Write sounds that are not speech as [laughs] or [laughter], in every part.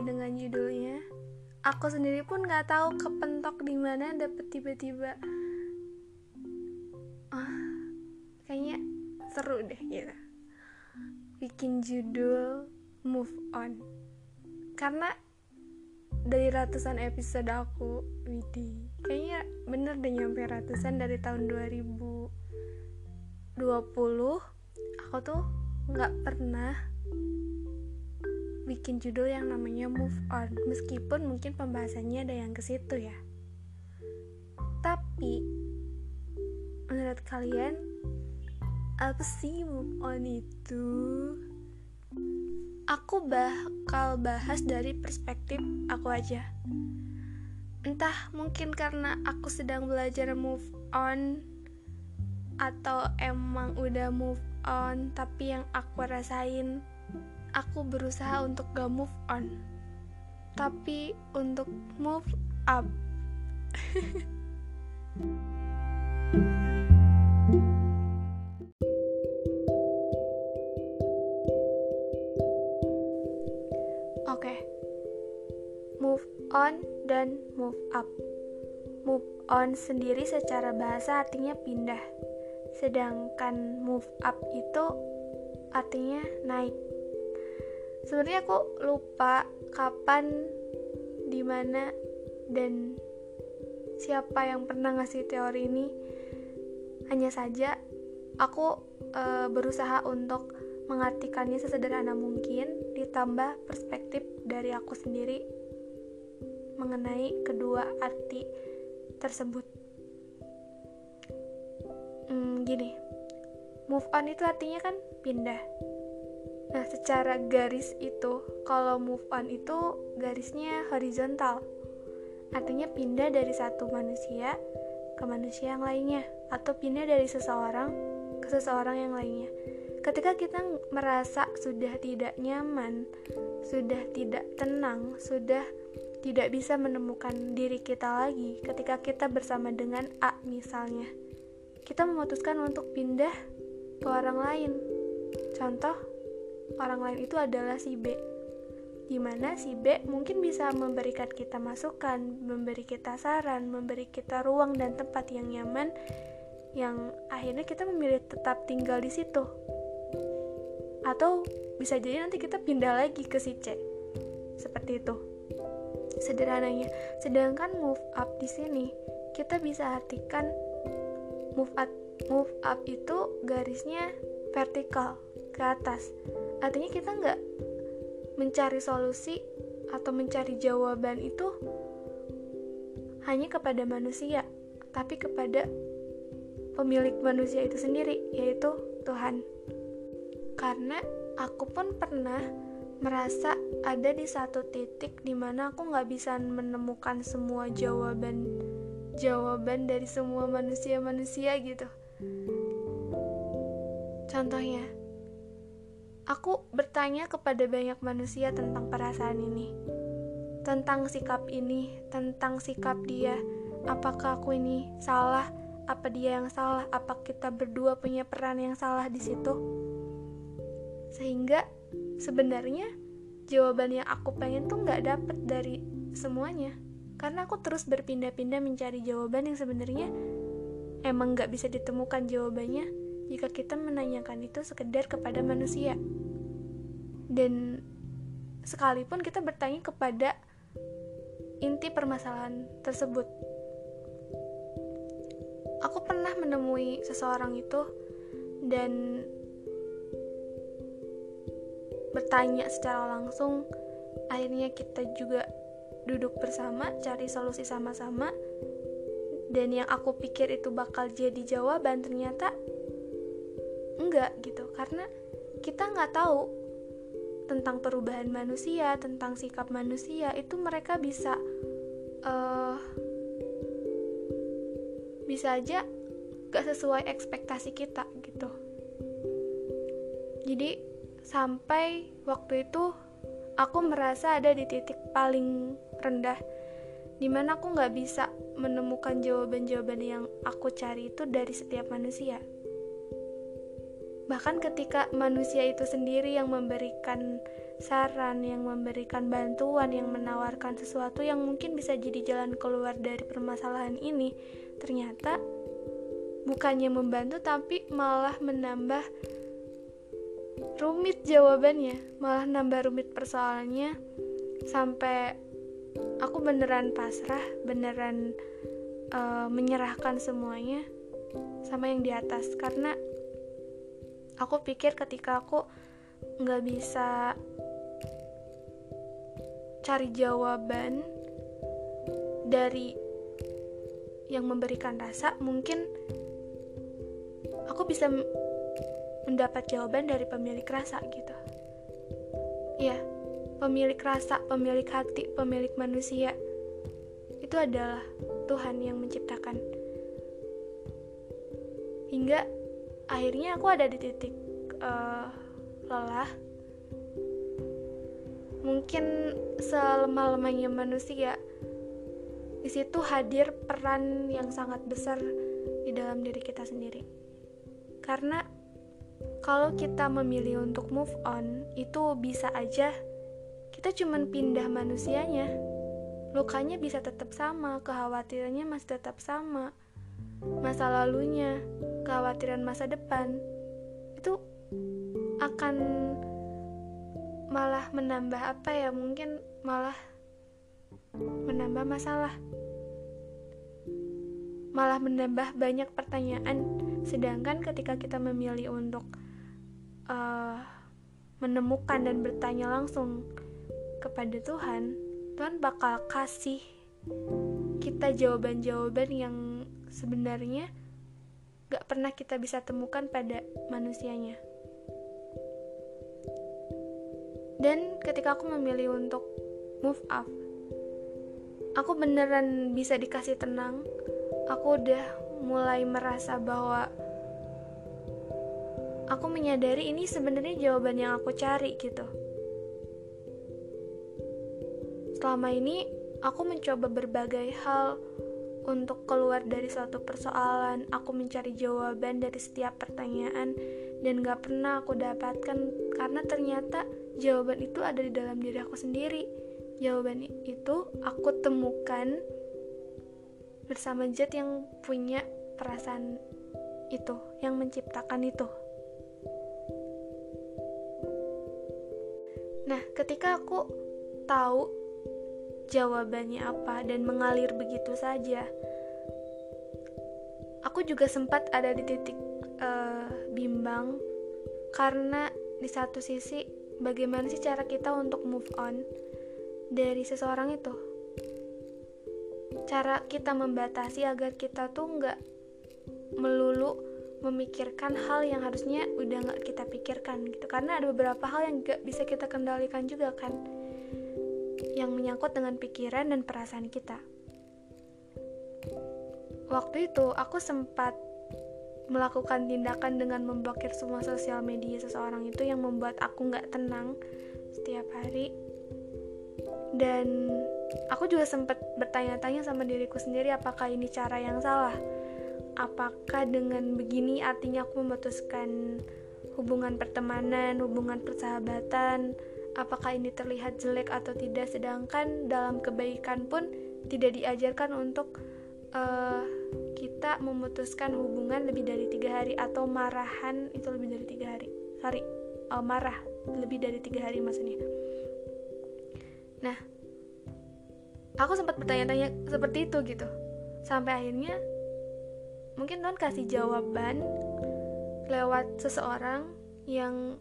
Dengan judulnya, aku sendiri pun nggak tahu kepentok di mana dapet tiba-tiba. Ah, kayaknya seru deh gitu. Bikin judul move on. Karena dari ratusan episode aku, Widi, kayaknya bener deh nyampe ratusan dari tahun 2020 aku tuh nggak pernah bikin judul yang namanya move on. Meskipun mungkin pembahasannya ada yang ke situ ya. Tapi menurut kalian apa sih move on itu? Aku bakal bahas dari perspektif aku aja. Entah mungkin karena aku sedang belajar move on atau emang udah move on tapi yang aku rasain aku berusaha untuk gak move on. Tapi untuk move up. [laughs] Oke. Move on dan move up. Move on sendiri secara bahasa artinya pindah. Sedangkan move up itu artinya naik sebenarnya aku lupa kapan di mana dan siapa yang pernah ngasih teori ini. Hanya saja aku e, berusaha untuk mengartikannya sesederhana mungkin ditambah perspektif dari aku sendiri mengenai kedua arti tersebut. Hmm, gini. Move on itu artinya kan pindah Nah, secara garis itu, kalau move on itu garisnya horizontal. Artinya pindah dari satu manusia ke manusia yang lainnya atau pindah dari seseorang ke seseorang yang lainnya. Ketika kita merasa sudah tidak nyaman, sudah tidak tenang, sudah tidak bisa menemukan diri kita lagi ketika kita bersama dengan A misalnya. Kita memutuskan untuk pindah ke orang lain. Contoh orang lain itu adalah si B di mana si B mungkin bisa memberikan kita masukan, memberi kita saran, memberi kita ruang dan tempat yang nyaman yang akhirnya kita memilih tetap tinggal di situ. Atau bisa jadi nanti kita pindah lagi ke si C. Seperti itu. Sederhananya. Sedangkan move up di sini kita bisa artikan move up move up itu garisnya vertikal ke atas. Artinya kita nggak mencari solusi atau mencari jawaban itu hanya kepada manusia tapi kepada pemilik manusia itu sendiri yaitu Tuhan. Karena aku pun pernah merasa ada di satu titik di mana aku nggak bisa menemukan semua jawaban jawaban dari semua manusia-manusia gitu. Contohnya Aku bertanya kepada banyak manusia tentang perasaan ini, tentang sikap ini, tentang sikap dia. Apakah aku ini salah? Apa dia yang salah? Apa kita berdua punya peran yang salah di situ? Sehingga sebenarnya jawaban yang aku pengen tuh nggak dapet dari semuanya, karena aku terus berpindah-pindah mencari jawaban yang sebenarnya emang nggak bisa ditemukan jawabannya jika kita menanyakan itu sekedar kepada manusia. Dan sekalipun kita bertanya kepada inti permasalahan tersebut. Aku pernah menemui seseorang itu dan bertanya secara langsung. Akhirnya kita juga duduk bersama, cari solusi sama-sama. Dan yang aku pikir itu bakal jadi jawaban ternyata enggak gitu karena kita nggak tahu tentang perubahan manusia tentang sikap manusia itu mereka bisa uh, bisa aja gak sesuai ekspektasi kita gitu. Jadi sampai waktu itu aku merasa ada di titik paling rendah di mana aku gak bisa menemukan jawaban-jawaban yang aku cari itu dari setiap manusia bahkan ketika manusia itu sendiri yang memberikan saran, yang memberikan bantuan, yang menawarkan sesuatu yang mungkin bisa jadi jalan keluar dari permasalahan ini, ternyata bukannya membantu tapi malah menambah rumit jawabannya, malah nambah rumit persoalannya. Sampai aku beneran pasrah, beneran uh, menyerahkan semuanya sama yang di atas. Karena aku pikir ketika aku nggak bisa cari jawaban dari yang memberikan rasa mungkin aku bisa mendapat jawaban dari pemilik rasa gitu. Ya pemilik rasa pemilik hati pemilik manusia itu adalah Tuhan yang menciptakan. Hingga akhirnya aku ada di titik uh, lelah. Mungkin selemah-lemahnya manusia di situ hadir peran yang sangat besar di dalam diri kita sendiri. Karena kalau kita memilih untuk move on itu bisa aja kita cuman pindah manusianya. Lukanya bisa tetap sama kekhawatirannya masih tetap sama masa lalunya kekhawatiran masa depan itu akan malah menambah apa ya? Mungkin malah menambah masalah. Malah menambah banyak pertanyaan. Sedangkan ketika kita memilih untuk uh, menemukan dan bertanya langsung kepada Tuhan Tuhan bakal kasih kita jawaban-jawaban yang sebenarnya gak pernah kita bisa temukan pada manusianya. Dan ketika aku memilih untuk move up aku beneran bisa dikasih tenang. Aku udah mulai merasa bahwa aku menyadari ini sebenarnya jawaban yang aku cari gitu. Selama ini aku mencoba berbagai hal untuk keluar dari suatu persoalan aku mencari jawaban dari setiap pertanyaan dan gak pernah aku dapatkan karena ternyata jawaban itu ada di dalam diri aku sendiri. Jawaban itu aku temukan bersama Jet yang punya perasaan itu yang menciptakan itu. Nah ketika aku tahu jawabannya apa dan mengalir begitu saja. Aku juga sempat ada di titik uh, bimbang karena di satu sisi bagaimana sih cara kita untuk move on dari seseorang itu? Cara kita membatasi agar kita tuh nggak melulu memikirkan hal yang harusnya udah nggak kita pikirkan gitu. Karena ada beberapa hal yang nggak bisa kita kendalikan juga kan yang menyangkut dengan pikiran dan perasaan kita. Waktu itu aku sempat melakukan tindakan dengan memblokir semua sosial media seseorang itu yang membuat aku nggak tenang setiap hari. Dan aku juga sempat bertanya-tanya sama diriku sendiri apakah ini cara yang salah? Apakah dengan begini artinya aku memutuskan hubungan pertemanan hubungan persahabatan apakah ini terlihat jelek atau tidak sedangkan dalam kebaikan pun tidak diajarkan untuk uh, kita memutuskan hubungan lebih dari tiga hari atau marahan itu lebih dari tiga hari. Sorry uh, marah lebih dari tiga hari maksudnya. Nah aku sempat bertanya-tanya seperti itu gitu. Sampai akhirnya mungkin Tuhan kasih jawaban lewat seseorang yang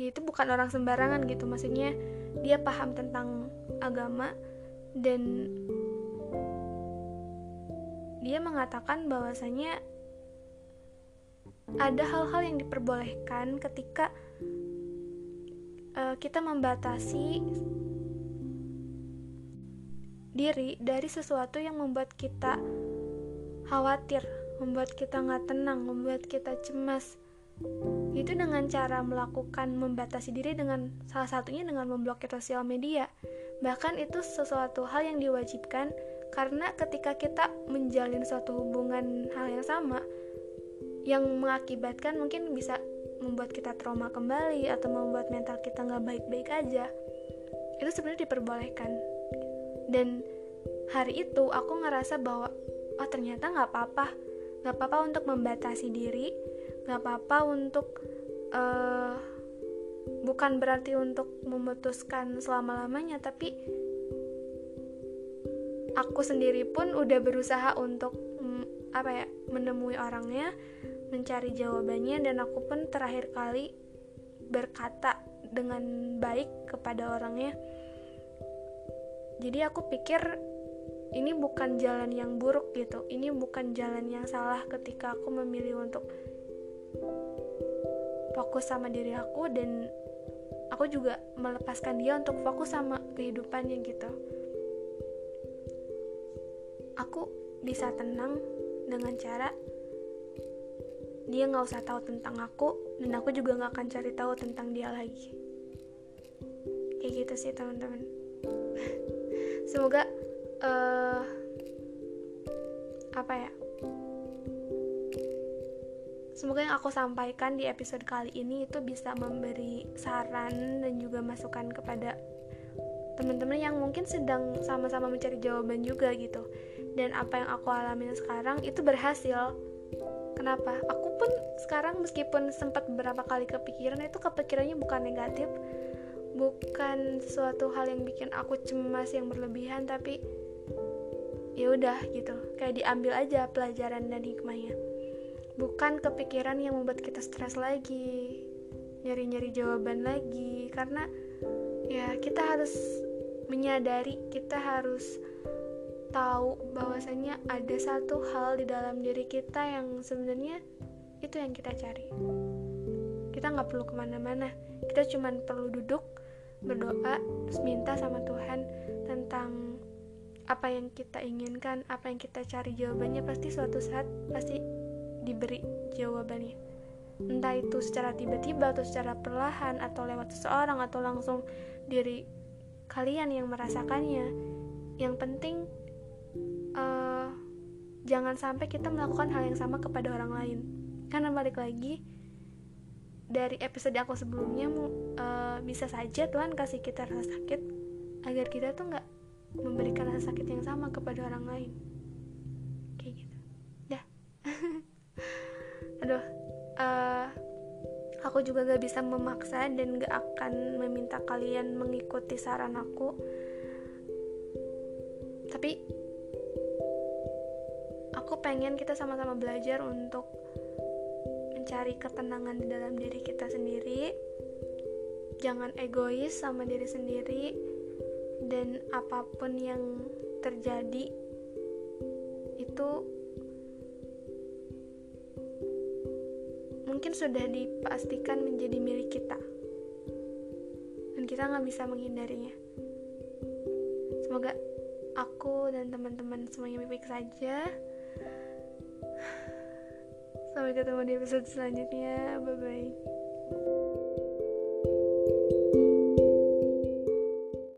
ya itu bukan orang sembarangan gitu maksudnya dia paham tentang agama dan dia mengatakan bahwasanya ada hal-hal yang diperbolehkan ketika uh, kita membatasi diri dari sesuatu yang membuat kita khawatir, membuat kita nggak tenang, membuat kita cemas. Itu dengan cara melakukan membatasi diri dengan salah satunya dengan memblokir sosial media. Bahkan itu sesuatu hal yang diwajibkan karena ketika kita menjalin suatu hubungan hal yang sama yang mengakibatkan mungkin bisa membuat kita trauma kembali atau membuat mental kita nggak baik-baik aja. Itu sebenarnya diperbolehkan. Dan hari itu aku ngerasa bahwa oh ternyata nggak apa-apa. Nggak apa-apa untuk membatasi diri nggak apa-apa untuk uh, bukan berarti untuk memutuskan selama-lamanya tapi aku sendiri pun udah berusaha untuk mm, apa ya menemui orangnya mencari jawabannya dan aku pun terakhir kali berkata dengan baik kepada orangnya. Jadi aku pikir ini bukan jalan yang buruk gitu. Ini bukan jalan yang salah ketika aku memilih untuk fokus sama diri aku dan aku juga melepaskan dia untuk fokus sama kehidupannya gitu. Aku bisa tenang dengan cara dia nggak usah tahu tentang aku dan aku juga nggak akan cari tahu tentang dia lagi. Kayak gitu sih teman-teman. [laughs] Semoga uh, apa ya semoga yang aku sampaikan di episode kali ini itu bisa memberi saran dan juga masukan kepada teman-teman yang mungkin sedang sama-sama mencari jawaban juga gitu. Dan apa yang aku alami sekarang itu berhasil. Kenapa? Aku pun sekarang meskipun sempat beberapa kali kepikiran itu kepikirannya bukan negatif. Bukan sesuatu hal yang bikin aku cemas yang berlebihan tapi ya udah gitu. Kayak diambil aja pelajaran dan hikmahnya bukan kepikiran yang membuat kita stres lagi nyari-nyari jawaban lagi karena ya kita harus menyadari kita harus tahu bahwasanya ada satu hal di dalam diri kita yang sebenarnya itu yang kita cari. Kita nggak perlu ke mana-mana kita cuma perlu duduk berdoa terus minta sama Tuhan tentang apa yang kita inginkan apa yang kita cari jawabannya. Pasti suatu saat pasti diberi jawabannya. Entah itu secara tiba-tiba atau secara perlahan atau lewat seseorang atau langsung diri kalian yang merasakannya. Yang penting uh, jangan sampai kita melakukan hal yang sama kepada orang lain. Karena balik lagi dari episode aku sebelumnya uh, bisa saja Tuhan kasih kita rasa sakit agar kita tuh nggak memberikan rasa sakit yang sama kepada orang lain kayak gitu dah aduh uh, aku juga gak bisa memaksa dan gak akan meminta kalian mengikuti saran aku. Tapi aku pengen kita sama-sama belajar untuk mencari ketenangan di dalam diri kita sendiri. Jangan egois sama diri sendiri. Dan apa pun yang terjadi mungkin sudah dipastikan menjadi milik kita dan kita nggak bisa menghindarinya semoga aku dan teman-teman semuanya baik-baik saja Sampai ketemu di episode selanjutnya. Bye bye.